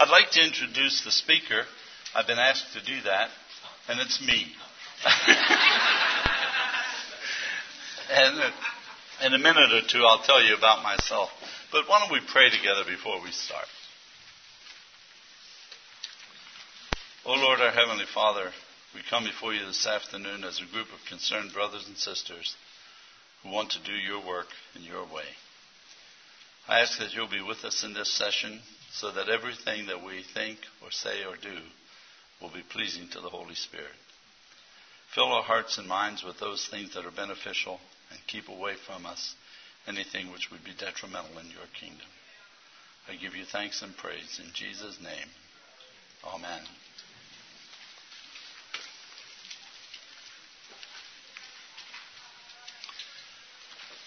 I'd like to introduce the speaker. I've been asked to do that, and it's me. and uh, in a minute or two, I'll tell you about myself. But why don't we pray together before we start? O oh Lord, our Heavenly Father, we come before you this afternoon as a group of concerned brothers and sisters who want to do your work in your way. I ask that you'll be with us in this session so that everything that we think or say or do will be pleasing to the Holy Spirit. Fill our hearts and minds with those things that are beneficial and keep away from us anything which would be detrimental in your kingdom. I give you thanks and praise in Jesus' name. Amen.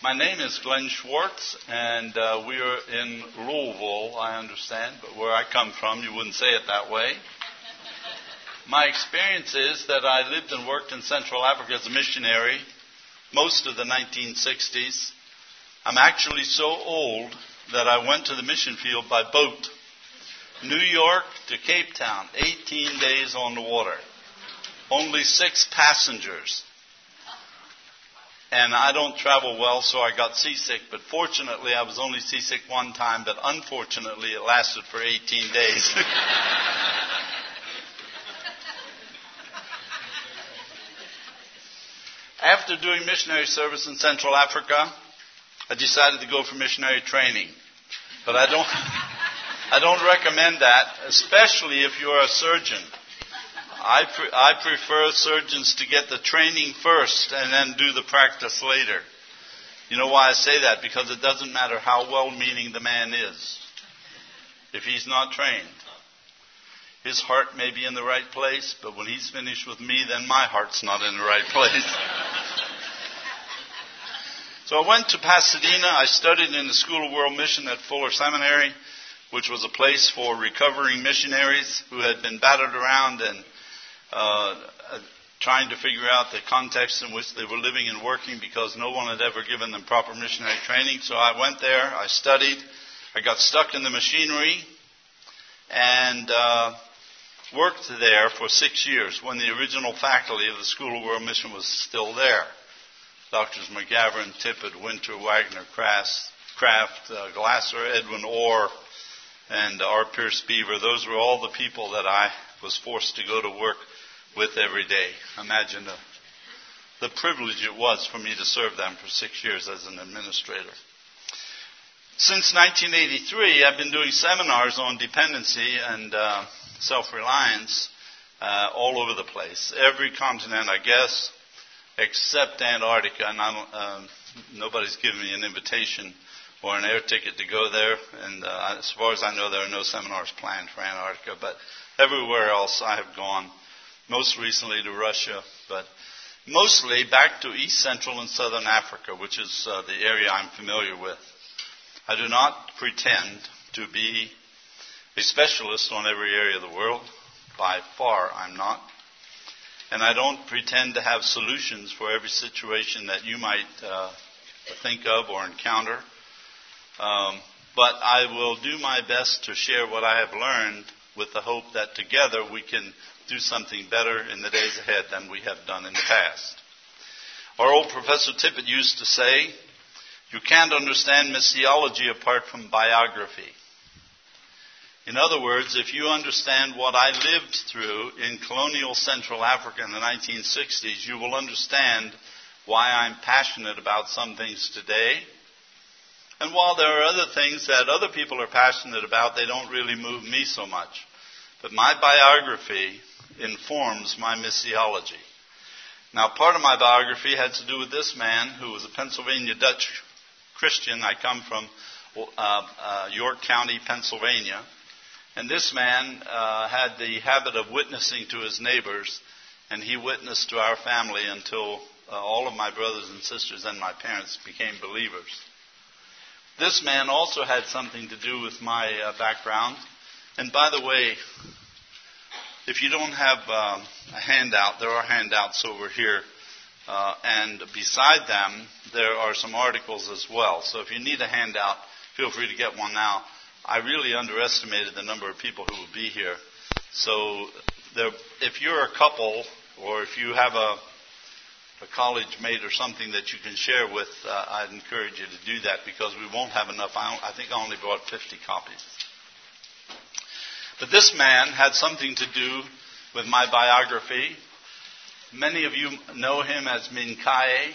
My name is Glenn Schwartz, and uh, we are in Louisville, I understand, but where I come from, you wouldn't say it that way. My experience is that I lived and worked in Central Africa as a missionary most of the 1960s. I'm actually so old that I went to the mission field by boat. New York to Cape Town, 18 days on the water. Only six passengers and I don't travel well, so I got seasick. But fortunately, I was only seasick one time, but unfortunately, it lasted for 18 days. After doing missionary service in Central Africa, I decided to go for missionary training. But I don't, I don't recommend that, especially if you're a surgeon. I, pre- I prefer surgeons to get the training first and then do the practice later. You know why I say that? Because it doesn't matter how well meaning the man is. If he's not trained, his heart may be in the right place, but when he's finished with me, then my heart's not in the right place. so I went to Pasadena. I studied in the School of World Mission at Fuller Seminary, which was a place for recovering missionaries who had been battered around and uh, trying to figure out the context in which they were living and working because no one had ever given them proper missionary training. So I went there, I studied, I got stuck in the machinery, and uh, worked there for six years when the original faculty of the School of World Mission was still there. Doctors McGavran, Tippett, Winter, Wagner, Kraft, Kraft uh, Glasser, Edwin Orr, and R. Pierce Beaver. Those were all the people that I was forced to go to work with every day. Imagine the, the privilege it was for me to serve them for six years as an administrator. Since 1983, I've been doing seminars on dependency and uh, self-reliance uh, all over the place. Every continent, I guess, except Antarctica. And uh, nobody's given me an invitation or an air ticket to go there. And uh, as far as I know, there are no seminars planned for Antarctica. But everywhere else, I have gone most recently to Russia, but mostly back to East Central and Southern Africa, which is uh, the area I'm familiar with. I do not pretend to be a specialist on every area of the world. By far, I'm not. And I don't pretend to have solutions for every situation that you might uh, think of or encounter. Um, but I will do my best to share what I have learned with the hope that together we can do something better in the days ahead than we have done in the past. Our old Professor Tippett used to say, you can't understand missiology apart from biography. In other words, if you understand what I lived through in colonial Central Africa in the 1960s, you will understand why I'm passionate about some things today. And while there are other things that other people are passionate about, they don't really move me so much. But my biography informs my missiology. Now, part of my biography had to do with this man who was a Pennsylvania Dutch Christian. I come from uh, uh, York County, Pennsylvania. And this man uh, had the habit of witnessing to his neighbors, and he witnessed to our family until uh, all of my brothers and sisters and my parents became believers. This man also had something to do with my uh, background. And by the way, if you don't have um, a handout, there are handouts over here. Uh, and beside them, there are some articles as well. So if you need a handout, feel free to get one now. I really underestimated the number of people who would be here. So there, if you're a couple or if you have a, a college mate or something that you can share with, uh, I'd encourage you to do that because we won't have enough. I, I think I only brought 50 copies. But this man had something to do with my biography. Many of you know him as Mincaye.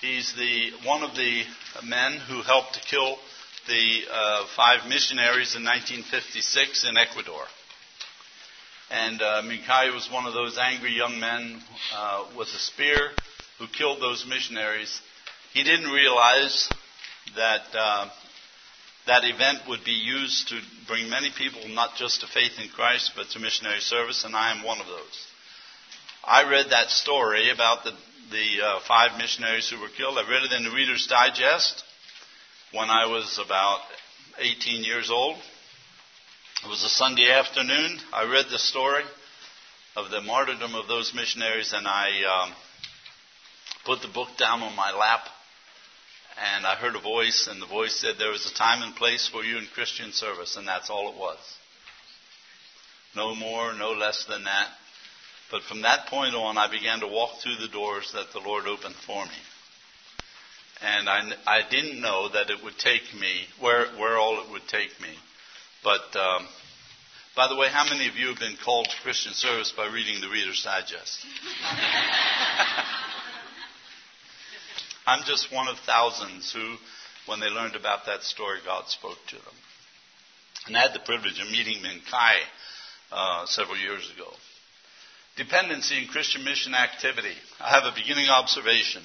He's the, one of the men who helped to kill the uh, five missionaries in 1956 in Ecuador. And uh, Mincaye was one of those angry young men uh, with a spear who killed those missionaries. He didn't realize that uh, that event would be used to bring many people not just to faith in Christ, but to missionary service, and I am one of those. I read that story about the, the uh, five missionaries who were killed. I read it in the Reader's Digest when I was about 18 years old. It was a Sunday afternoon. I read the story of the martyrdom of those missionaries, and I um, put the book down on my lap. And I heard a voice, and the voice said, There is a time and place for you in Christian service, and that's all it was. No more, no less than that. But from that point on, I began to walk through the doors that the Lord opened for me. And I, I didn't know that it would take me, where, where all it would take me. But, um, by the way, how many of you have been called to Christian service by reading the Reader's Digest? I'm just one of thousands who, when they learned about that story, God spoke to them. And I had the privilege of meeting Mincaye uh, several years ago. Dependency in Christian mission activity. I have a beginning observation.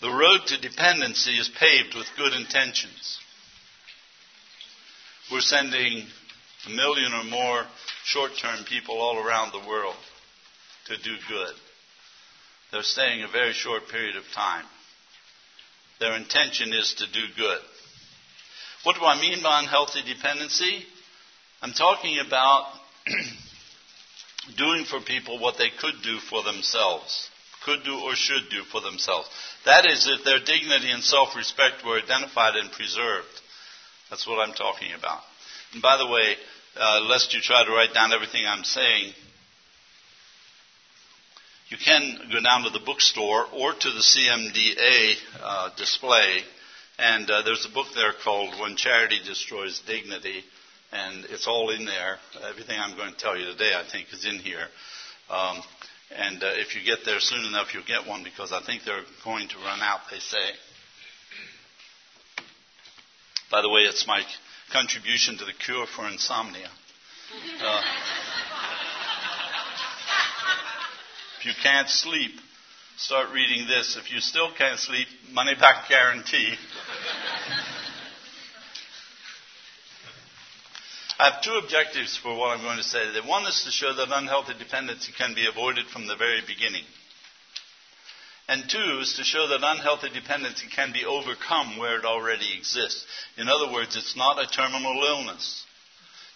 The road to dependency is paved with good intentions. We're sending a million or more short term people all around the world to do good. They're staying a very short period of time. Their intention is to do good. What do I mean by unhealthy dependency? I'm talking about doing for people what they could do for themselves could do or should do for themselves. That is, if their dignity and self respect were identified and preserved. That's what I'm talking about. And by the way, uh, lest you try to write down everything I'm saying, you can go down to the bookstore or to the CMDA uh, display, and uh, there's a book there called When Charity Destroys Dignity, and it's all in there. Everything I'm going to tell you today, I think, is in here. Um, and uh, if you get there soon enough, you'll get one because I think they're going to run out, they say. By the way, it's my contribution to the cure for insomnia. Uh, if you can't sleep, start reading this. If you still can't sleep, money back guarantee. I have two objectives for what I'm going to say today. One is to show that unhealthy dependency can be avoided from the very beginning. And two is to show that unhealthy dependency can be overcome where it already exists. In other words, it's not a terminal illness.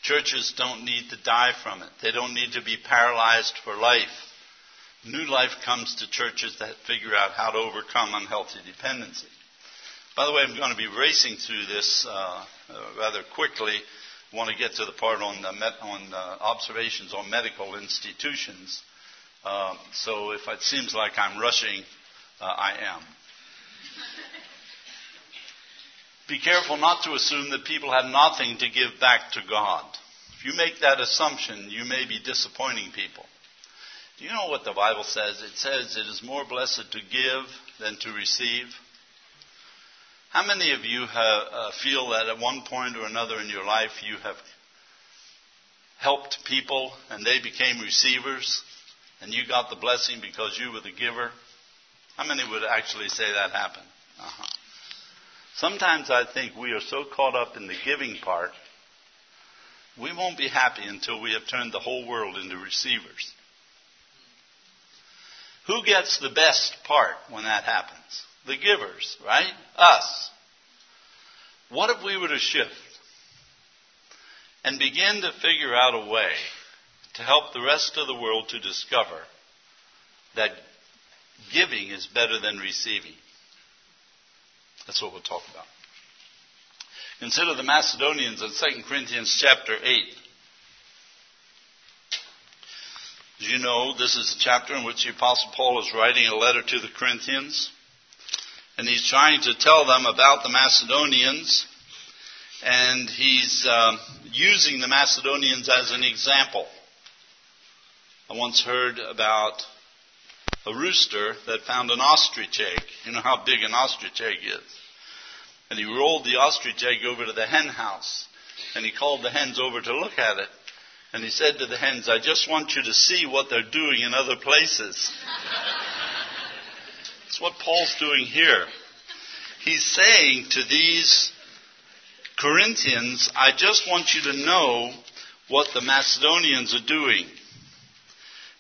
Churches don't need to die from it. They don't need to be paralyzed for life. New life comes to churches that figure out how to overcome unhealthy dependency. By the way, I'm going to be racing through this uh, uh, rather quickly I want to get to the part on, met, on uh, observations on medical institutions. Uh, so if it seems like I'm rushing, uh, I am. Be careful not to assume that people have nothing to give back to God. If you make that assumption, you may be disappointing people. Do you know what the Bible says? It says it is more blessed to give than to receive. How many of you have, uh, feel that at one point or another in your life you have helped people and they became receivers and you got the blessing because you were the giver? How many would actually say that happened? Uh-huh. Sometimes I think we are so caught up in the giving part, we won't be happy until we have turned the whole world into receivers. Who gets the best part when that happens? the givers, right? Us. What if we were to shift and begin to figure out a way to help the rest of the world to discover that giving is better than receiving? That's what we'll talk about. Consider the Macedonians in 2 Corinthians chapter 8. As you know, this is the chapter in which the Apostle Paul is writing a letter to the Corinthians. And he's trying to tell them about the Macedonians. And he's um, using the Macedonians as an example. I once heard about a rooster that found an ostrich egg. You know how big an ostrich egg is. And he rolled the ostrich egg over to the hen house. And he called the hens over to look at it. And he said to the hens, I just want you to see what they're doing in other places. That's what Paul's doing here. He's saying to these Corinthians, I just want you to know what the Macedonians are doing.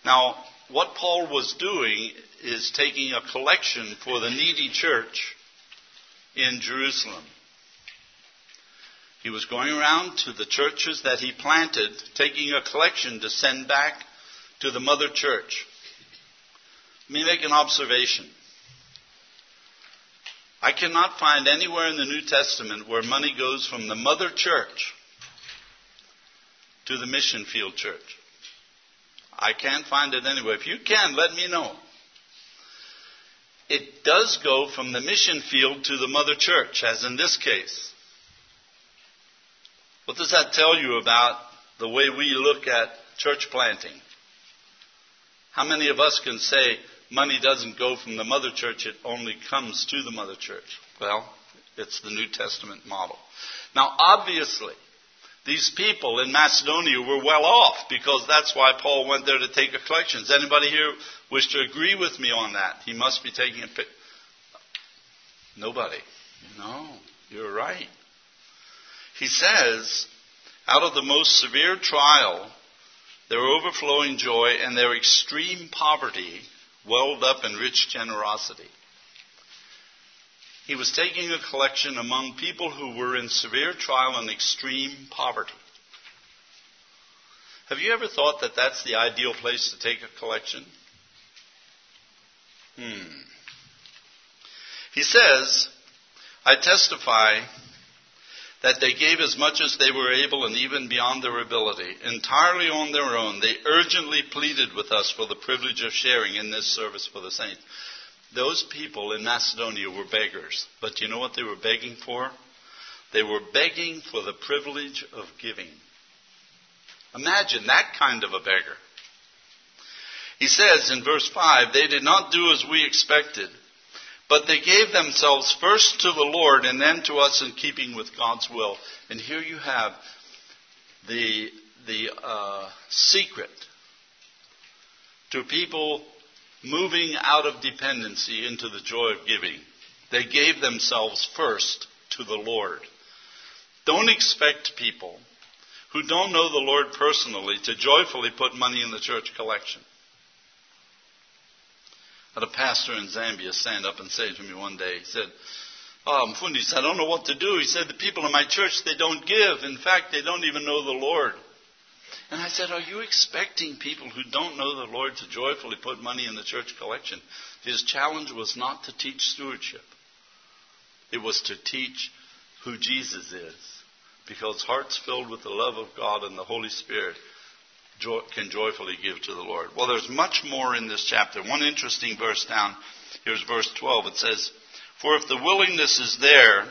Now, what Paul was doing is taking a collection for the needy church in Jerusalem. He was going around to the churches that he planted, taking a collection to send back to the mother church. Let me make an observation. I cannot find anywhere in the New Testament where money goes from the mother church to the mission field church. I can't find it anywhere. If you can, let me know. It does go from the mission field to the mother church, as in this case. What does that tell you about the way we look at church planting? How many of us can say money doesn't go from the mother church, it only comes to the mother church? Well, it's the New Testament model. Now, obviously, these people in Macedonia were well off because that's why Paul went there to take a collection. Does anybody here wish to agree with me on that? He must be taking a pic. Nobody. No, you're right. He says, out of the most severe trial, their overflowing joy and their extreme poverty welled up in rich generosity. He was taking a collection among people who were in severe trial and extreme poverty. Have you ever thought that that's the ideal place to take a collection? Hmm. He says, I testify that they gave as much as they were able and even beyond their ability, entirely on their own. They urgently pleaded with us for the privilege of sharing in this service for the saints. Those people in Macedonia were beggars. But you know what they were begging for? They were begging for the privilege of giving. Imagine that kind of a beggar. He says in verse 5 they did not do as we expected, but they gave themselves first to the Lord and then to us in keeping with God's will. And here you have the, the uh, secret to people moving out of dependency into the joy of giving. They gave themselves first to the Lord. Don't expect people who don't know the Lord personally to joyfully put money in the church collection. Had a pastor in Zambia stand up and say to me one day, he said, ah, Oh, Mfundis, I don't know what to do. He said, The people in my church, they don't give. In fact, they don't even know the Lord. And I said, Are you expecting people who don't know the Lord to joyfully put money in the church collection? His challenge was not to teach stewardship, it was to teach who Jesus is. Because hearts filled with the love of God and the Holy Spirit can joyfully give to the Lord. Well, there's much more in this chapter. One interesting verse down, here's verse 12. It says, For if the willingness is there,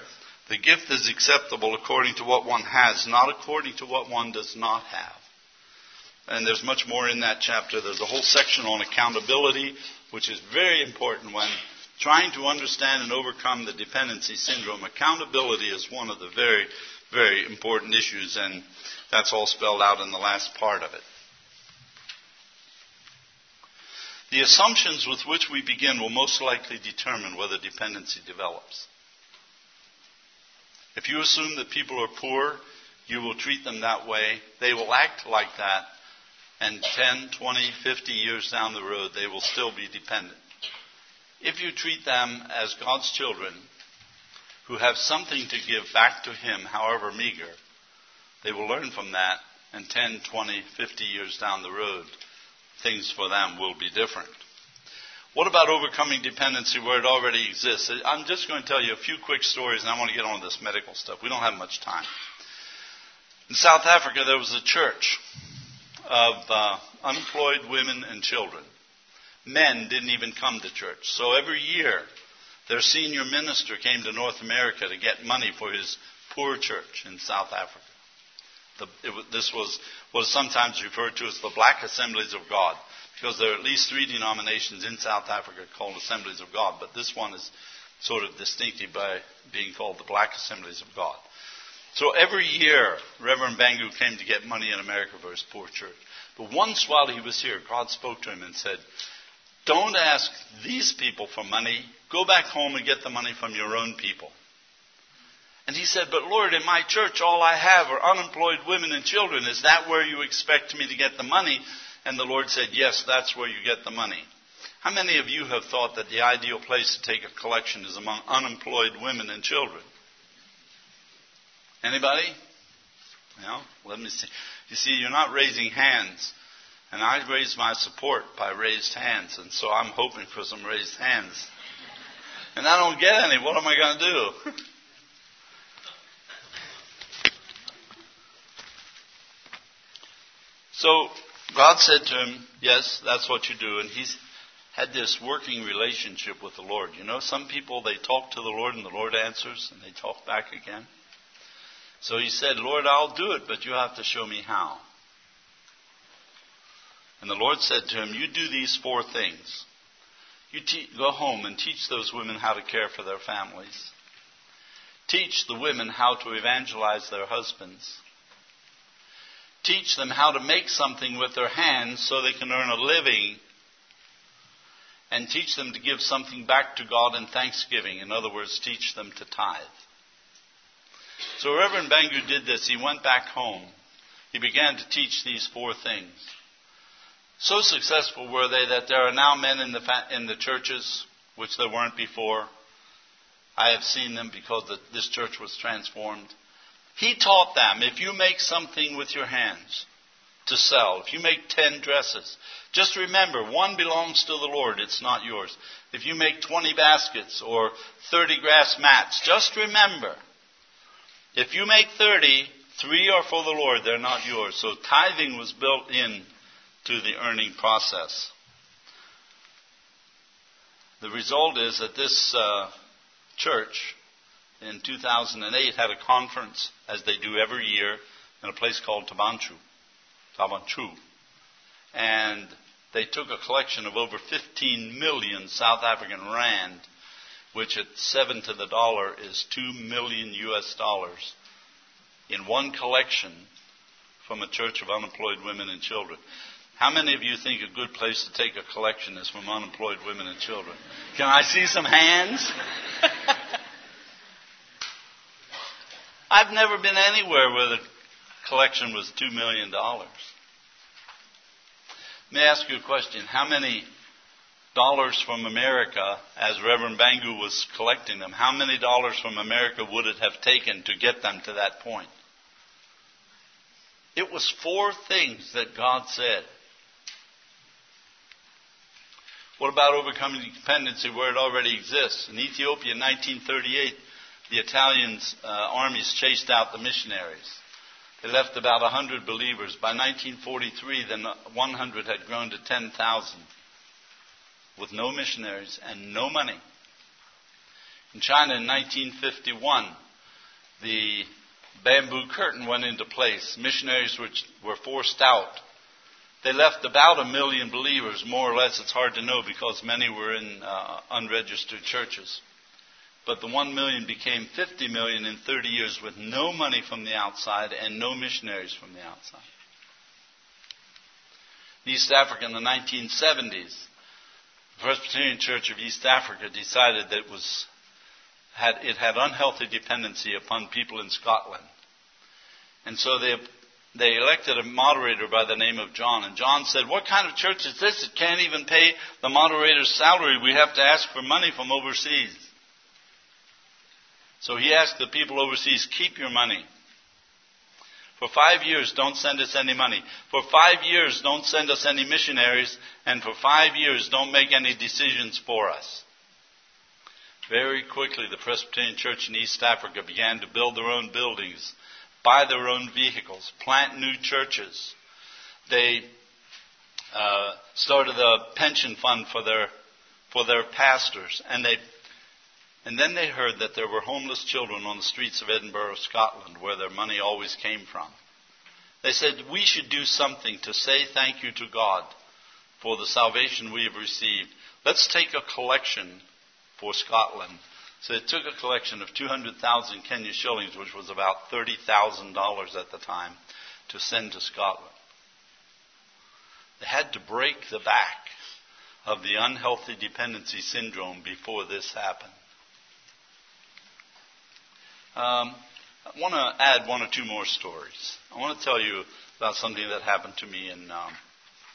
the gift is acceptable according to what one has, not according to what one does not have. And there's much more in that chapter. There's a whole section on accountability, which is very important when trying to understand and overcome the dependency syndrome. Accountability is one of the very, very important issues, and that's all spelled out in the last part of it. The assumptions with which we begin will most likely determine whether dependency develops. If you assume that people are poor, you will treat them that way. They will act like that and 10, 20, 50 years down the road, they will still be dependent. If you treat them as God's children who have something to give back to Him, however meager, they will learn from that, and 10, 20, 50 years down the road, things for them will be different. What about overcoming dependency where it already exists? I'm just going to tell you a few quick stories and I want to get on to this medical stuff. We don't have much time. In South Africa, there was a church of uh, unemployed women and children. Men didn't even come to church. So every year, their senior minister came to North America to get money for his poor church in South Africa. The, it, this was was sometimes referred to as the Black Assemblies of God, because there are at least three denominations in South Africa called Assemblies of God, but this one is sort of distinctive by being called the Black Assemblies of God. So every year, Reverend Bhengu came to get money in America for his poor church. But once while he was here, God spoke to him and said, Don't ask these people for money. Go back home and get the money from your own people. And he said, But Lord, in my church, all I have are unemployed women and children. Is that where you expect me to get the money? And the Lord said, Yes, that's where you get the money. How many of you have thought that the ideal place to take a collection is among unemployed women and children? Anybody? No? Let me see. You see, you're not raising hands. And I raise my support by raised hands. And so I'm hoping for some raised hands. And I don't get any. What am I going to do? So God said to him, Yes, that's what you do. And he's had this working relationship with the Lord. You know, some people, they talk to the Lord and the Lord answers and they talk back again. So he said, Lord, I'll do it, but you have to show me how. And the Lord said to him, You do these four things. You te- go home and teach those women how to care for their families. Teach the women how to evangelize their husbands teach them how to make something with their hands so they can earn a living, and teach them to give something back to God in thanksgiving. In other words, teach them to tithe. So Reverend Bhengu did this. He went back home. He began to teach these four things. So successful were they that there are now men in the, in the churches, which there weren't before. I have seen them because the, this church was transformed. He taught them if you make something with your hands to sell, if you make 10 dresses, just remember one belongs to the Lord, it's not yours. If you make 20 baskets or 30 grass mats, just remember if you make 30, three are for the Lord, they're not yours. So tithing was built in to the earning process. The result is that this uh, church in 2008 had a conference, as they do every year, in a place called Thaba Nchu. Tabanchu. And they took a collection of over 15 million South African rand, which at seven to the dollar is 2 million US dollars, in one collection from a church of unemployed women and children. How many of you think a good place to take a collection is from unemployed women and children? Can I see some hands? I've never been anywhere where the collection was $2 million. Let me ask you a question. How many dollars from America, as Reverend Bhengu was collecting them, how many dollars from America would it have taken to get them to that point? It was four things that God said. What about overcoming dependency where it already exists? In Ethiopia in 1938, the Italian uh, armies chased out the missionaries. They left about 100 believers. By 1943, the 100 had grown to 10,000 with no missionaries and no money. In China in 1951, the bamboo curtain went into place. Missionaries were, were forced out. They left about a million believers, more or less. It's hard to know because many were in uh, unregistered churches. But the 1 million became 50 million in 30 years with no money from the outside and no missionaries from the outside. East Africa in the 1970s, the Presbyterian Church of East Africa decided that it was had it had unhealthy dependency upon people in Scotland. And so they they elected a moderator by the name of John. And John said, What kind of church is this? It can't even pay the moderator's salary. We have to ask for money from overseas. So he asked the people overseas, keep your money. For five years, don't send us any money. For five years, don't send us any missionaries. And for five years, don't make any decisions for us. Very quickly, the Presbyterian Church in East Africa began to build their own buildings, buy their own vehicles, plant new churches. They uh, started a pension fund for their for their pastors, and they and then they heard that there were homeless children on the streets of Edinburgh, Scotland, where their money always came from. They said, We should do something to say thank you to God for the salvation we have received. Let's take a collection for Scotland. So they took a collection of 200,000 Kenya shillings, which was about $30,000 at the time, to send to Scotland. They had to break the back of the unhealthy dependency syndrome before this happened. Um, I want to add one or two more stories. I want to tell you about something that happened to me in um,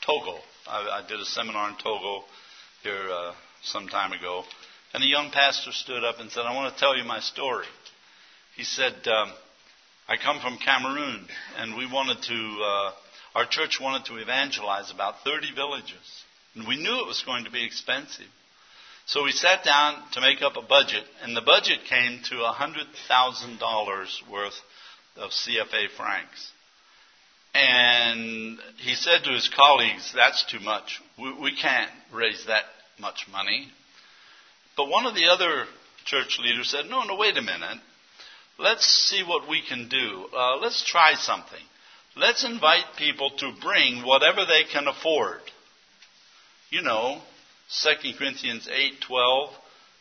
Togo. I, I, did a seminar in Togo here uh, some time ago, and a young pastor stood up and said, I want to tell you my story. He said, um, I come from Cameroon, and we wanted to, uh, our church wanted to evangelize about 30 villages. And we knew it was going to be expensive. So we sat down to make up a budget, and the budget came to $100,000 worth of CFA francs. And he said to his colleagues, That's too much. We, we can't raise that much money. But one of the other church leaders said, No, no, wait a minute. Let's see what we can do. Uh, let's try something. Let's invite people to bring whatever they can afford. You know, 2 Corinthians 8:12,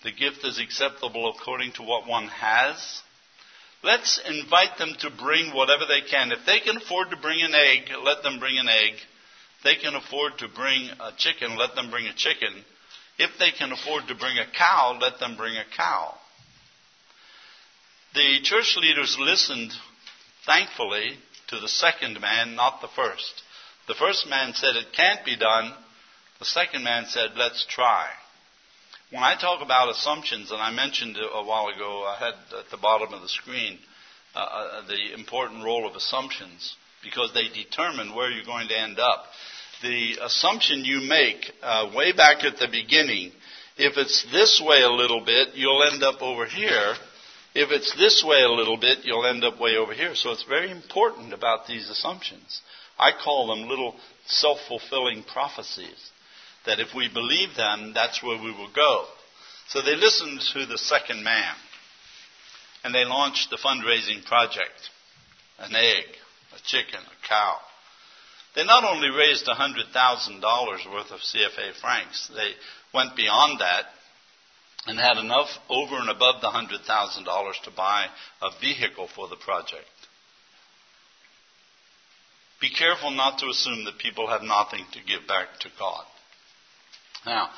the gift is acceptable according to what one has. Let's invite them to bring whatever they can. If they can afford to bring an egg, let them bring an egg. They can afford to bring a chicken, let them bring a chicken. If they can afford to bring a cow, let them bring a cow. The church leaders listened, thankfully, to the second man, not the first. The first man said it can't be done. The second man said, let's try. When I talk about assumptions, and I mentioned a while ago, I had at the bottom of the screen uh, uh the important role of assumptions because they determine where you're going to end up the assumption you make uh, way back at the beginning, if it's this way a little bit, you'll end up over here. If it's this way a little bit, you'll end up way over here. So it's very important about these assumptions. I call them little self-fulfilling prophecies. That if we believe them, that's where we will go. So they listened to the second man. And they launched the fundraising project. An egg, a chicken, a cow. They not only raised $100,000 worth of CFA francs, they went beyond that and had enough over and above the $100,000 to buy a vehicle for the project. Be careful not to assume that people have nothing to give back to God. Now,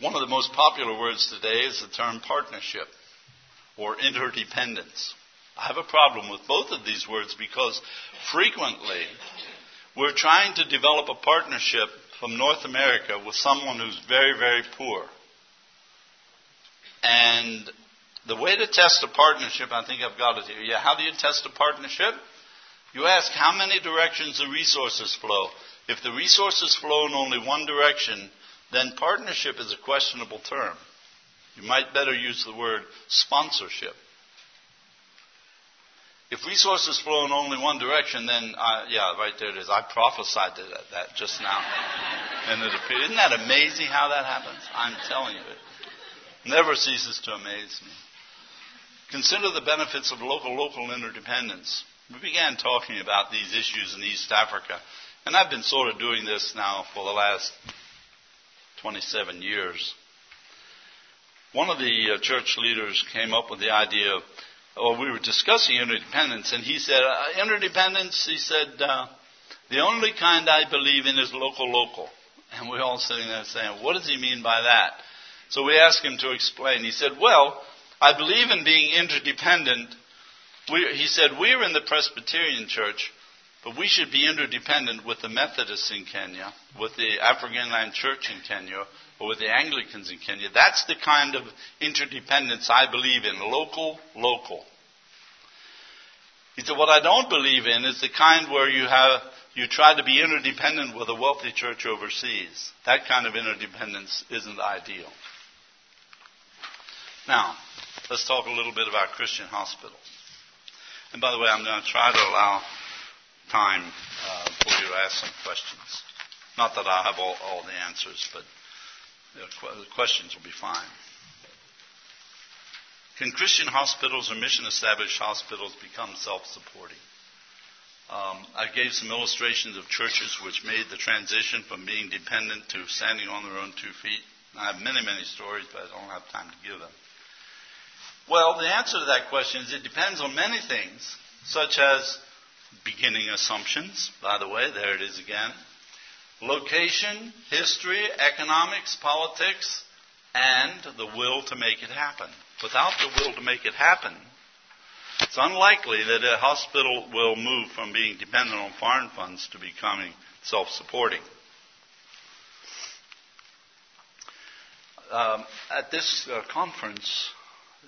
one of the most popular words today is the term partnership or interdependence. I have a problem with both of these words because frequently we're trying to develop a partnership from North America with someone who's very, very poor. And the way to test a partnership, I think I've got it here. Yeah, how do you test a partnership? You ask how many directions the resources flow. If the resources flow in only one direction, then partnership is a questionable term. You might better use the word sponsorship. If resources flow in only one direction, then, uh, yeah, right there it is. I prophesied that, that just now. and it appeared. Isn't that amazing how that happens? I'm telling you. It never ceases to amaze me. Consider the benefits of local, local interdependence. We began talking about these issues in East Africa, and I've been sort of doing this now for the last 27 years. One of the uh, church leaders came up with the idea of or we were discussing interdependence, and he said, uh, interdependence, he said, uh, the only kind I believe in is local, local. And we're all sitting there saying, what does he mean by that? So we asked him to explain. He said, well, I believe in being interdependent. We, he said, we're in the Presbyterian Church, but we should be interdependent with the Methodists in Kenya, with the African Inland Church in Kenya, or with the Anglicans in Kenya. That's the kind of interdependence I believe in local, local. He said, What I don't believe in is the kind where you have you try to be interdependent with a wealthy church overseas. That kind of interdependence isn't ideal. Now, let's talk a little bit about Christian hospitals. And by the way, I'm going to try to allow time uh, for you to ask some questions. Not that I have all, all the answers, but the questions will be fine. Can Christian hospitals or mission established hospitals become self supporting? Um, I gave some illustrations of churches which made the transition from being dependent to standing on their own two feet. I have many, many stories, but I don't have time to give them. Well, the answer to that question is it depends on many things, such as beginning assumptions. By the way, there it is again. Location, history, economics, politics, and the will to make it happen. Without the will to make it happen, it's unlikely that a hospital will move from being dependent on foreign funds to becoming self supporting. Um, at this uh, conference,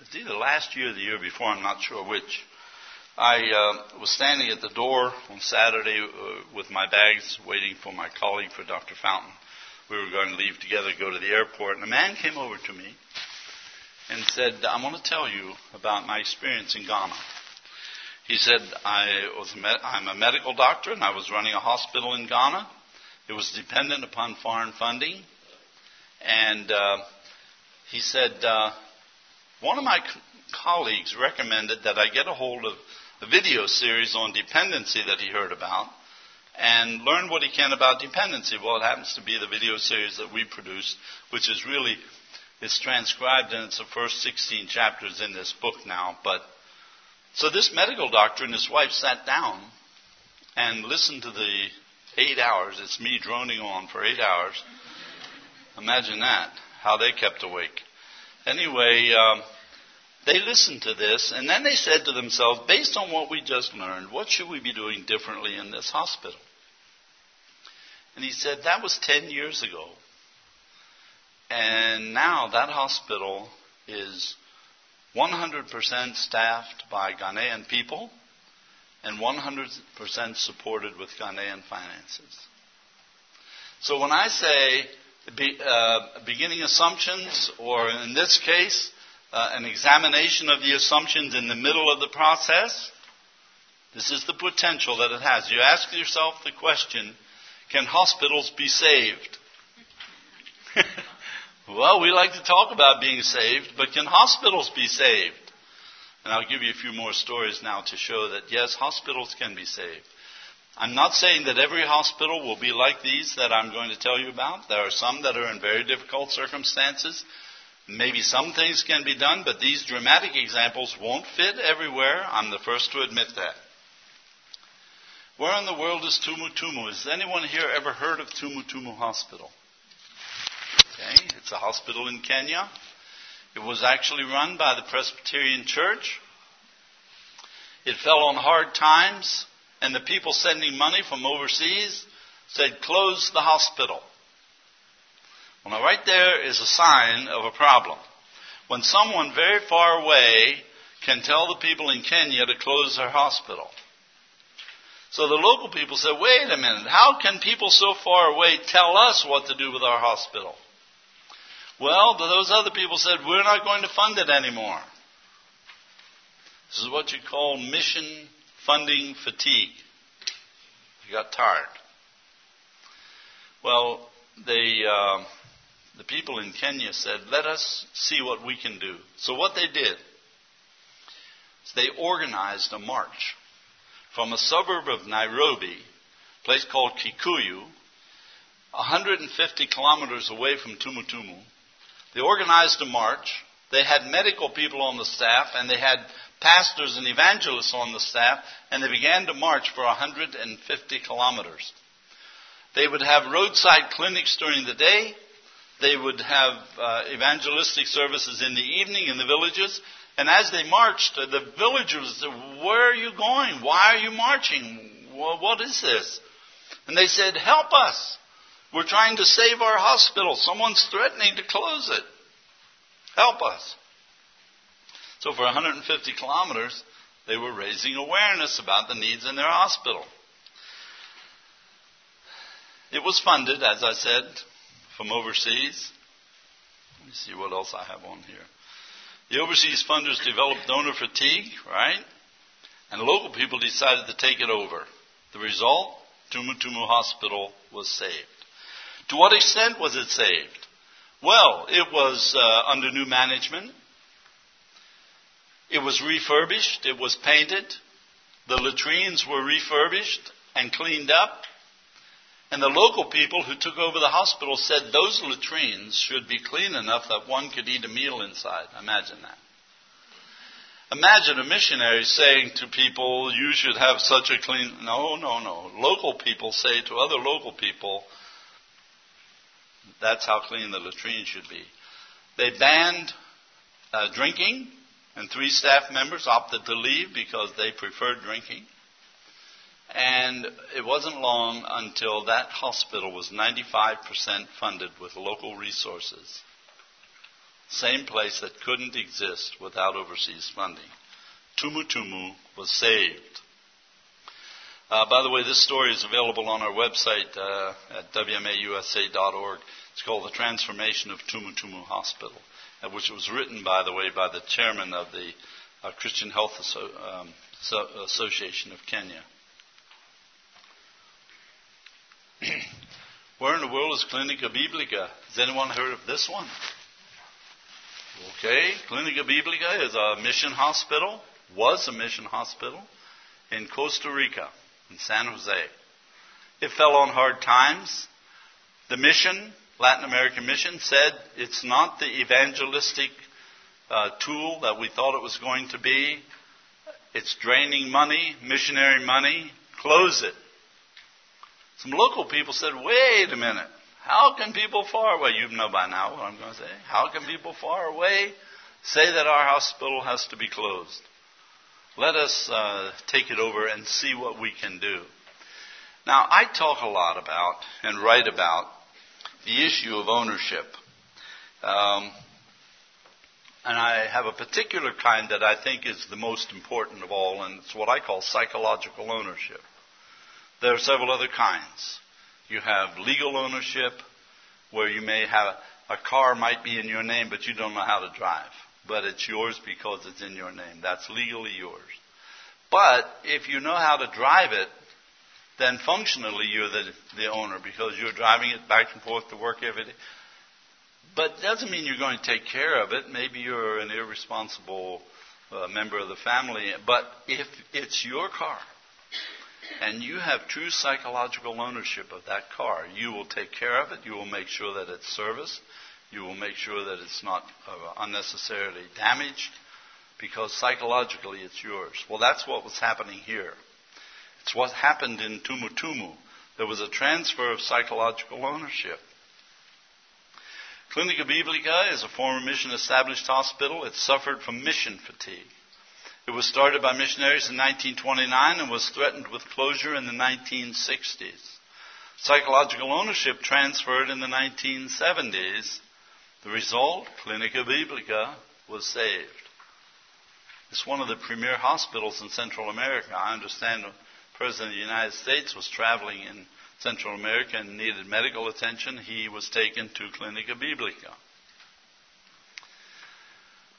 it's either last year or the year before, I'm not sure which, I uh, was standing at the door on Saturday uh, with my bags waiting for my colleague, for Dr. Fountain. We were going to leave together, go to the airport, and a man came over to me and said, I want to tell you about my experience in Ghana. He said, I was med- I'm a medical doctor and I was running a hospital in Ghana. It was dependent upon foreign funding. And uh, he said, uh, one of my co- colleagues recommended that I get a hold of video series on dependency that he heard about and learn what he can about dependency. Well, it happens to be the video series that we produced, which is really it's transcribed and it's the first 16 chapters in this book now. But so this medical doctor and his wife sat down and listened to the eight hours. It's me droning on for eight hours. Imagine that, how they kept awake. Anyway, um, they listened to this and then they said to themselves, based on what we just learned, what should we be doing differently in this hospital? And he said, that was 10 years ago. And now that hospital is 100% staffed by Ghanaian people and 100% supported with Ghanaian finances. So when I say be, uh, beginning assumptions, or in this case, uh, an examination of the assumptions in the middle of the process, this is the potential that it has. You ask yourself the question, can hospitals be saved? Well, we like to talk about being saved, but can hospitals be saved? And I'll give you a few more stories now to show that yes, hospitals can be saved. I'm not saying that every hospital will be like these that I'm going to tell you about. There are some that are in very difficult circumstances. Maybe some things can be done, but these dramatic examples won't fit everywhere. I'm the first to admit that. Where in the world is Tumu Tumu? Has anyone here ever heard of Tumu Tumu Hospital? Okay, it's a hospital in Kenya. It was actually run by the Presbyterian Church. It fell on hard times, and the people sending money from overseas said, close the hospital. Well, now right there is a sign of a problem. When someone very far away can tell the people in Kenya to close their hospital. So the local people said, wait a minute, how can people so far away tell us what to do with our hospital? Well, those other people said, we're not going to fund it anymore. This is what you call mission funding fatigue. You got tired. Well, they, uh, the people in Kenya said, let us see what we can do. So what they did is they organized a march from a suburb of Nairobi, a place called Kikuyu, 150 kilometers away from Tumutumu, they organized a march. They had medical people on the staff and they had pastors and evangelists on the staff and they began to march for 150 kilometers. They would have roadside clinics during the day. They would have uh, evangelistic services in the evening in the villages. And as they marched, the villagers said, Where are you going? Why are you marching? what is this? And they said, Help us. We're trying to save our hospital. Someone's threatening to close it. Help us. So for 150 kilometers, They were raising awareness about the needs in their hospital. It was funded, as I said, from overseas. Let me see what else I have on here. The overseas funders developed donor fatigue, right? And local people decided to take it over. The result? Tumu Tumu Hospital was saved. To what extent was it saved? Well, it was uh, under new management. It was refurbished. It was painted. The latrines were refurbished and cleaned up. And the local people who took over the hospital said those latrines should be clean enough that one could eat a meal inside. Imagine that. Imagine a missionary saying to people, you should have such a clean. No, no, no. Local people say to other local people, that's how clean the latrine should be. They banned uh, drinking, and three staff members opted to leave because they preferred drinking. And it wasn't long until that hospital was 95% funded with local resources. Same place that couldn't exist without overseas funding. Tumu Tumu was saved. Uh, by the way, this story is available on our website uh, at wmausa.org. It's called The Transformation of Tumu Tumu Hospital, uh, which was written, by the way, by the chairman of the uh, Christian Health Asso- um, so- Association of Kenya. Where in the world is Clinica Biblica? Has anyone heard of this one? Okay, Clinica Biblica is a mission hospital, was a mission hospital in Costa Rica, in San Jose. It fell on hard times. The mission, Latin American mission, said it's not the evangelistic uh, tool that we thought it was going to be. It's draining money, missionary money. Close it. Some local people said, wait a minute. How can people far away, you know by now what I'm going to say, how can people far away say that our hospital has to be closed? Let us uh, take it over and see what we can do. Now, I talk a lot about and write about the issue of ownership. Um, and I have a particular kind that I think is the most important of all, and it's what I call psychological ownership. There are several other kinds. You have legal ownership, where you may have a car might be in your name, but you don't know how to drive. But it's yours because it's in your name. That's legally yours. But if you know how to drive it, then functionally you're the, the owner because you're driving it back and forth to work every day. But it doesn't mean you're going to take care of it. Maybe you're an irresponsible uh, member of the family. But if it's your car, and you have true psychological ownership of that car. You will take care of it. You will make sure that it's serviced. You will make sure that it's not uh, unnecessarily damaged because psychologically it's yours. Well, that's what was happening here. It's what happened in Tumu Tumu. There was a transfer of psychological ownership. Clinica Biblica is a former mission established hospital. It suffered from mission fatigue. It was started by missionaries in 1929 and was threatened with closure in the 1960s. Psychological ownership transferred in the 1970s. The result, Clinica Biblica, was saved. It's one of the premier hospitals in Central America. I understand the President of the United States was traveling in Central America and needed medical attention. He was taken to Clinica Biblica.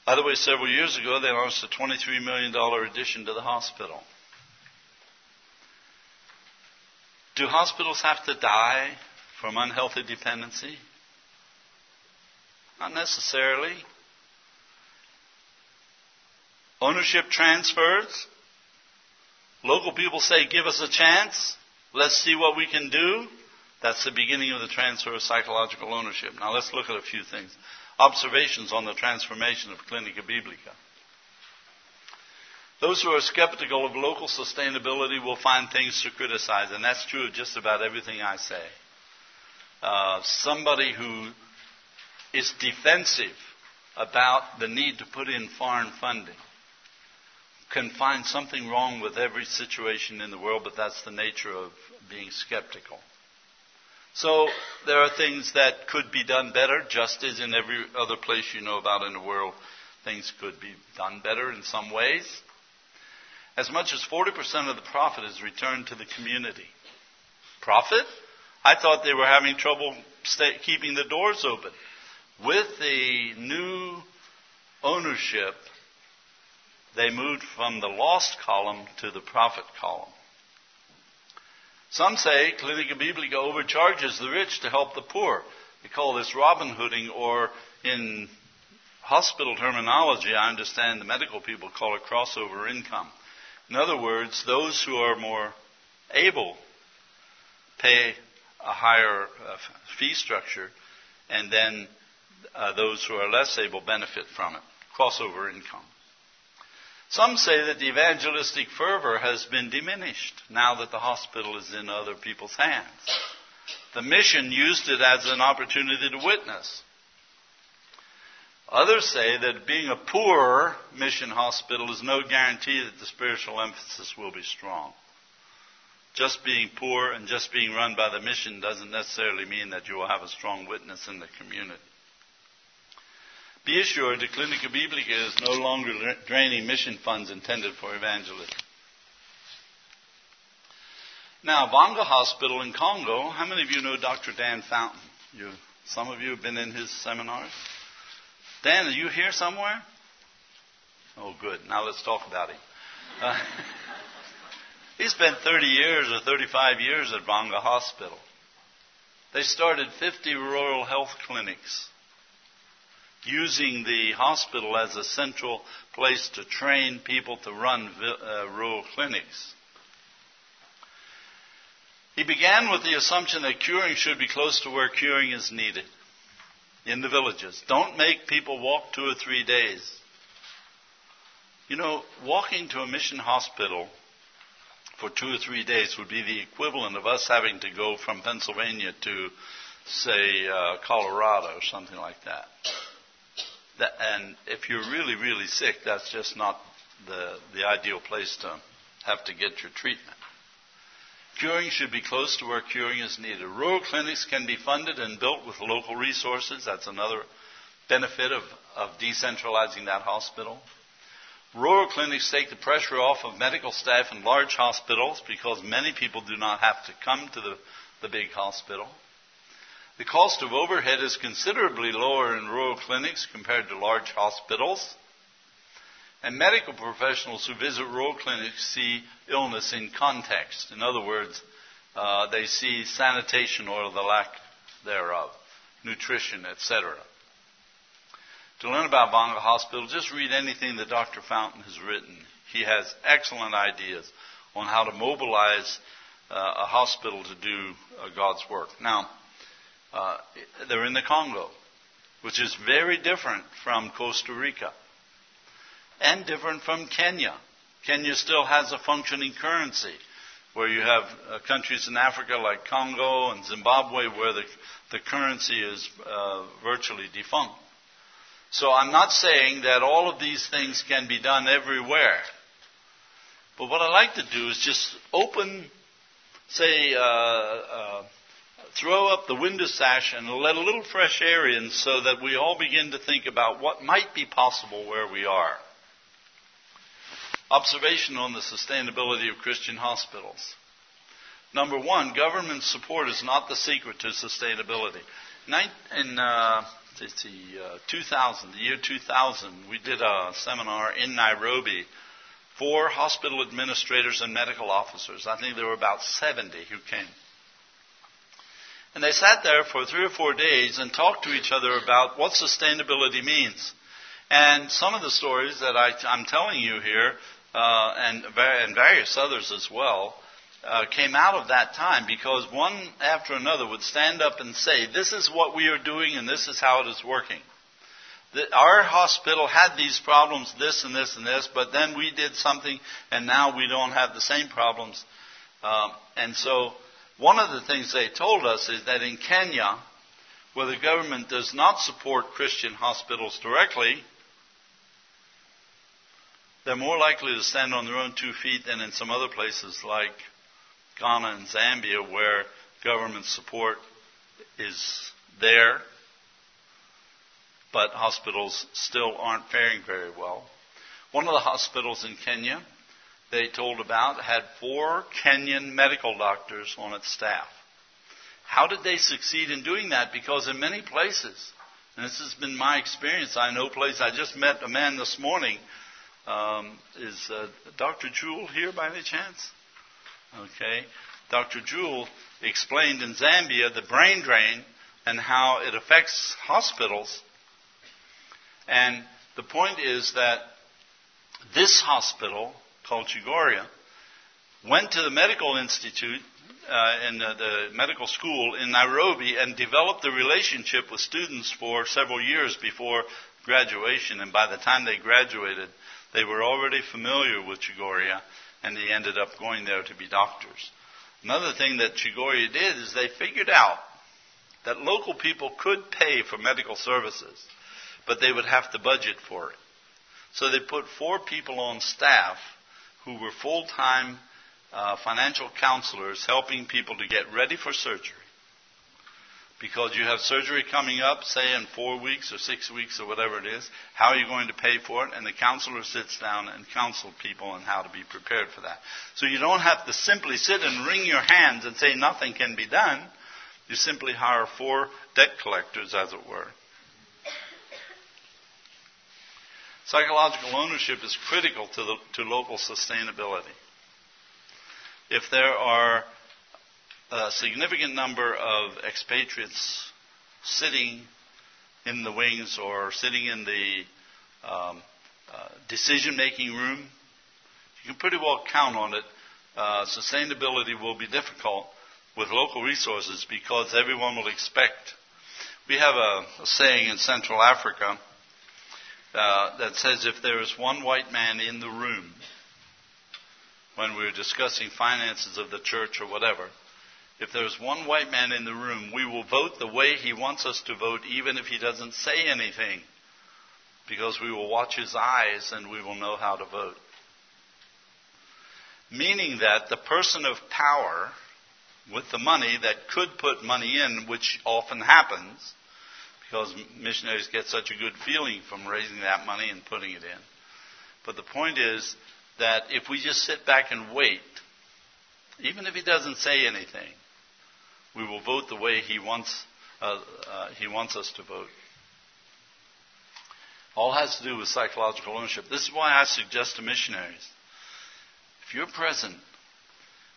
By the way, several years ago, they launched a $23 million addition to the hospital. Do hospitals have to die from unhealthy dependency? Not necessarily. Ownership transfers. Local people say, give us a chance. Let's see what we can do. That's the beginning of the transfer of psychological ownership. Now let's look at a few things observations on the transformation of Clinica Biblica. Those who are skeptical of local sustainability will find things to criticize, and that's true of just about everything I say. Uh, somebody who is defensive about the need to put in foreign funding can find something wrong with every situation in the world, but that's the nature of being skeptical. So there are things that could be done better, just as in every other place you know about in the world, things could be done better in some ways. as much as 40% of the profit is returned to the community. Profit? I thought they were having trouble stay, keeping the doors open. With the new ownership, they moved from the lost column to the profit column. Some say Clinica Biblica overcharges the rich to help the poor. They call this Robin Hooding, or in hospital terminology, I understand the medical people call it crossover income. In other words, those who are more able pay a higher uh, fee structure, and then uh, those who are less able benefit from it. Crossover income. Some say that the evangelistic fervor has been diminished now that the hospital is in other people's hands. The mission used it as an opportunity to witness. Others say that being a poor mission hospital is no guarantee that the spiritual emphasis will be strong. Just being poor and just being run by the mission doesn't necessarily mean that you will have a strong witness in the community. Be assured the Clinica Biblica is no longer draining mission funds intended for evangelism. Now, Vanga Hospital in Congo, how many of you know Dr. Dan Fountain? You, some of you have been in his seminars. Dan, are you here somewhere? Oh, good. Now let's talk about him. Uh, he spent 30 years or 35 years at Vanga Hospital. They started 50 rural health clinics using the hospital as a central place to train people to run uh, rural clinics. He began with the assumption that curing should be close to where curing is needed in the villages. Don't make people walk two or three days. You know, walking to a mission hospital for two or three days would be the equivalent of us having to go from Pennsylvania to, say, uh, Colorado or something like that. That. And if you're really, really sick, that's just not the, the ideal place to have to get your treatment. Curing should be close to where curing is needed. Rural clinics can be funded and built with local resources. That's another benefit of, of decentralizing that hospital. Rural clinics take the pressure off of medical staff in large hospitals because many people do not have to come to the, the big hospital. The cost of overhead is considerably lower in rural clinics compared to large hospitals. And medical professionals who visit rural clinics see illness in context. In other words, uh, they see sanitation or the lack thereof, nutrition, etc. To learn about Vanga Hospital, just read anything that Dr. Fountain has written. He has excellent ideas on how to mobilize uh, a hospital to do uh, God's work. Now, uh, they're in the Congo, which is very different from Costa Rica and different from Kenya. Kenya still has a functioning currency, where you have uh, countries in Africa like Congo and Zimbabwe where the, the currency is uh, virtually defunct. So I'm not saying that all of these things can be done everywhere. But what I like to do is just open, say, uh, uh throw up the window sash and let a little fresh air in so that we all begin to think about what might be possible where we are. Observation on the sustainability of Christian hospitals. Number one, government support is not the secret to sustainability. In uh, uh, 2000, the year 2000, we did a seminar in Nairobi for hospital administrators and medical officers. I think there were about 70 who came. And they sat there for three or four days and talked to each other about what sustainability means. And some of the stories that I, am telling you here uh, and, and various others as well, uh, came out of that time because one after another would stand up and say, This is what we are doing and this is how it is working. The, our hospital had these problems, this and this and this, but then we did something and now we don't have the same problems. Um, and so one of the things they told us is that in Kenya, where the government does not support Christian hospitals directly, they're more likely to stand on their own two feet than in some other places like Ghana and Zambia where government support is there, but hospitals still aren't faring very well. One of the hospitals in Kenya, they told about had four Kenyan medical doctors on its staff. How did they succeed in doing that? Because in many places, and this has been my experience, I know places, I just met a man this morning. Um, is uh, Dr. Jewell here by any chance? Okay. Dr. Jewell explained in Zambia the brain drain and how it affects hospitals. And the point is that this hospital, called Chogoria, went to the medical institute uh, in the, the, medical school in Nairobi and developed a relationship with students for several years before graduation. And by the time they graduated, they were already familiar with Chogoria and they ended up going there to be doctors. Another thing that Chogoria did is they figured out that local people could pay for medical services, but they would have to budget for it. So they put four people on staff who were full time uh, financial counselors helping people to get ready for surgery. Because you have surgery coming up, say in four weeks or six weeks or whatever it is, how are you going to pay for it? And the counselor sits down and counsel people on how to be prepared for that. So you don't have to simply sit and wring your hands and say nothing can be done. You simply hire four debt collectors, as it were. Psychological ownership is critical to, the, to local sustainability. If there are a significant number of expatriates sitting in the wings or sitting in the um, uh, decision making room, you can pretty well count on it. Uh, sustainability will be difficult with local resources because everyone will expect. We have a, a saying in Central Africa uh, that says if there is one white man in the room when we're discussing finances of the church or whatever, if there's one white man in the room, we will vote the way he wants us to vote, even if he doesn't say anything, because we will watch his eyes and we will know how to vote. Meaning that the person of power with the money that could put money in, which often happens, because missionaries get such a good feeling from raising that money and putting it in. But the point is that if we just sit back and wait, even if he doesn't say anything, we will vote the way he wants, uh, uh, he wants us to vote. All has to do with psychological ownership. This is why I suggest to missionaries if you're present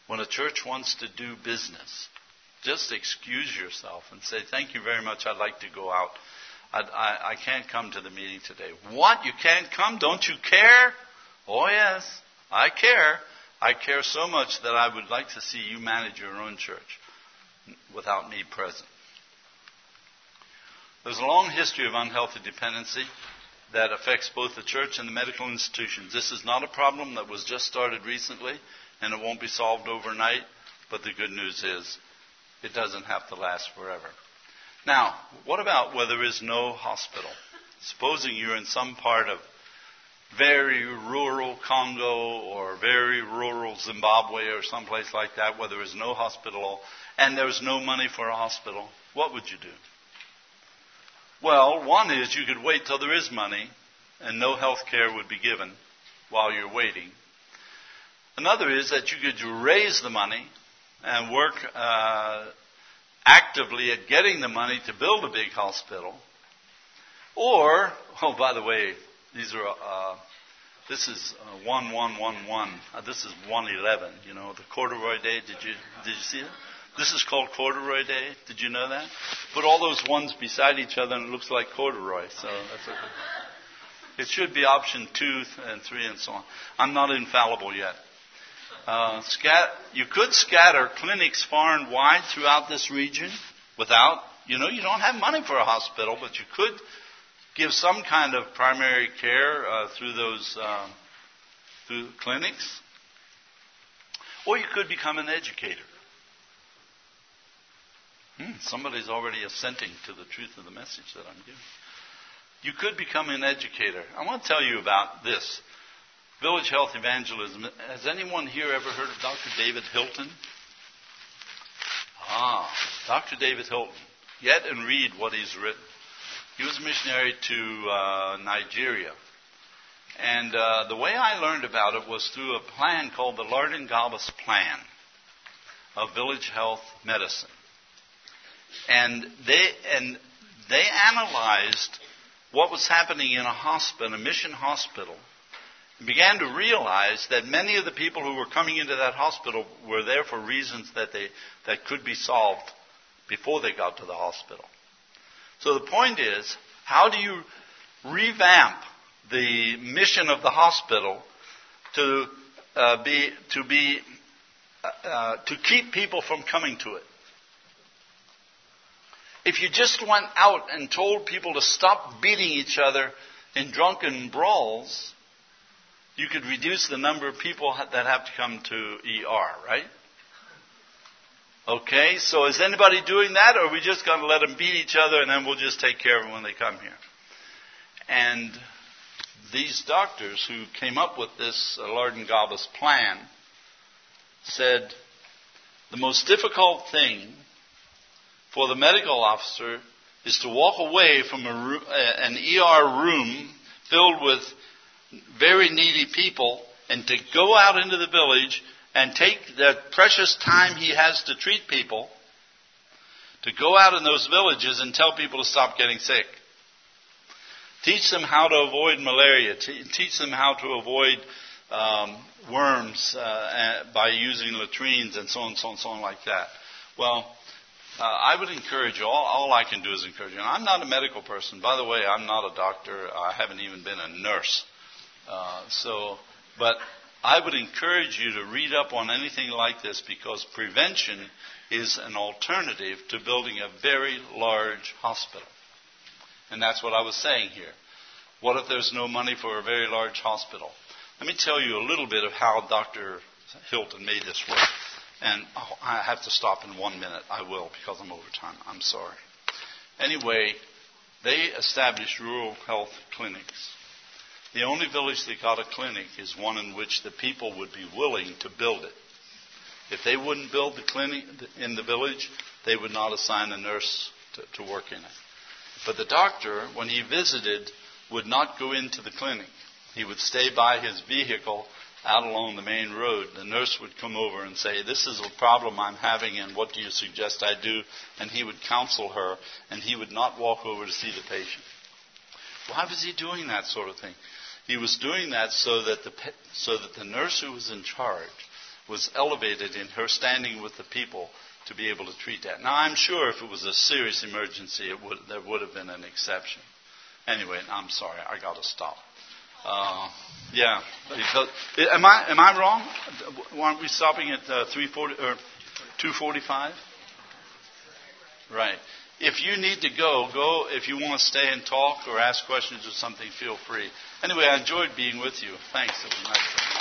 when a church wants to do business, just excuse yourself and say, Thank you very much. I'd like to go out. I, I, I can't come to the meeting today. What? You can't come? Don't you care? Oh, yes, I care. I care so much that I would like to see you manage your own church without me present. There's a long history of unhealthy dependency that affects both the church and the medical institutions. This is not a problem that was just started recently and it won't be solved overnight, but the good news is it doesn't have to last forever. Now, what about where there is no hospital? Supposing you're in some part of very rural Congo or very rural Zimbabwe or someplace like that where there is no hospital and there's no money for a hospital, what would you do? Well, one is you could wait till there is money and no health care would be given while you're waiting. Another is that you could raise the money and work uh, actively at getting the money to build a big hospital. Or, oh, by the way, these are, uh, this is uh, 1111. Uh, this is 111, you know, the corduroy day. Did you, did you see it? This is called corduroy day. Did you know that? Put all those ones beside each other and it looks like corduroy. So that's okay. It should be option two and three and so on. I'm not infallible yet. Uh, scat- you could scatter clinics far and wide throughout this region without, you know, you don't have money for a hospital, but you could give some kind of primary care uh, through those uh, through clinics, or you could become an educator. Hmm, somebody's already assenting to the truth of the message that I'm giving. You could become an educator. I want to tell you about this. Village Health Evangelism. Has anyone here ever heard of Dr. David Hilton? Ah, Dr. David Hilton. Get and read what he's written. He was a missionary to uh, Nigeria. And uh, the way I learned about it was through a plan called the Lardin Gabas Plan of Village Health Medicine. And they, and they analyzed what was happening in a hospital, a mission hospital, began to realize that many of the people who were coming into that hospital were there for reasons that, they, that could be solved before they got to the hospital. So the point is, how do you revamp the mission of the hospital to uh, be to be uh, uh, to keep people from coming to it? If you just went out and told people to stop beating each other in drunken brawls, you could reduce the number of people that have to come to ER, right? Okay, so is anybody doing that, or are we just going to let them beat each other and then we'll just take care of them when they come here? And these doctors who came up with this Lardin Gabas plan said the most difficult thing for the medical officer is to walk away from a, an ER room filled with very needy people and to go out into the village and take the precious time he has to treat people to go out in those villages and tell people to stop getting sick. Teach them how to avoid malaria. teach them how to avoid um, worms uh, by using latrines and so on, and so on, and so on like that. Well, uh, I would encourage you. All, all I can do is encourage you. And I'm not a medical person. By the way, I'm not a doctor. I haven't even been a nurse. Uh, so, but I would encourage you to read up on anything like this because prevention is an alternative to building a very large hospital. And that's what I was saying here. What if there's no money for a very large hospital? Let me tell you a little bit of how Dr. Hilton made this work. And oh, I have to stop in one minute. I will because I'm over time. I'm sorry. Anyway, they established rural health clinics. The only village that got a clinic is one in which the people would be willing to build it. If they wouldn't build the clinic in the village, they would not assign a nurse to, to work in it. But the doctor, when he visited, would not go into the clinic. He would stay by his vehicle out along the main road, the nurse would come over and say, This is a problem I'm having, and what do you suggest I do? And he would counsel her, and he would not walk over to see the patient. Why was he doing that sort of thing? He was doing that so that the, so that the nurse who was in charge was elevated in her standing with the people to be able to treat that. Now, I'm sure if it was a serious emergency, would, there would have been an exception. Anyway, I'm sorry, I got to stop. Uh, yeah. Because, am I am I wrong? Aren't we stopping at uh, 340 or 245? Right. If you need to go, go. If you want to stay and talk or ask questions or something, feel free. Anyway, I enjoyed being with you. Thanks. It was nice.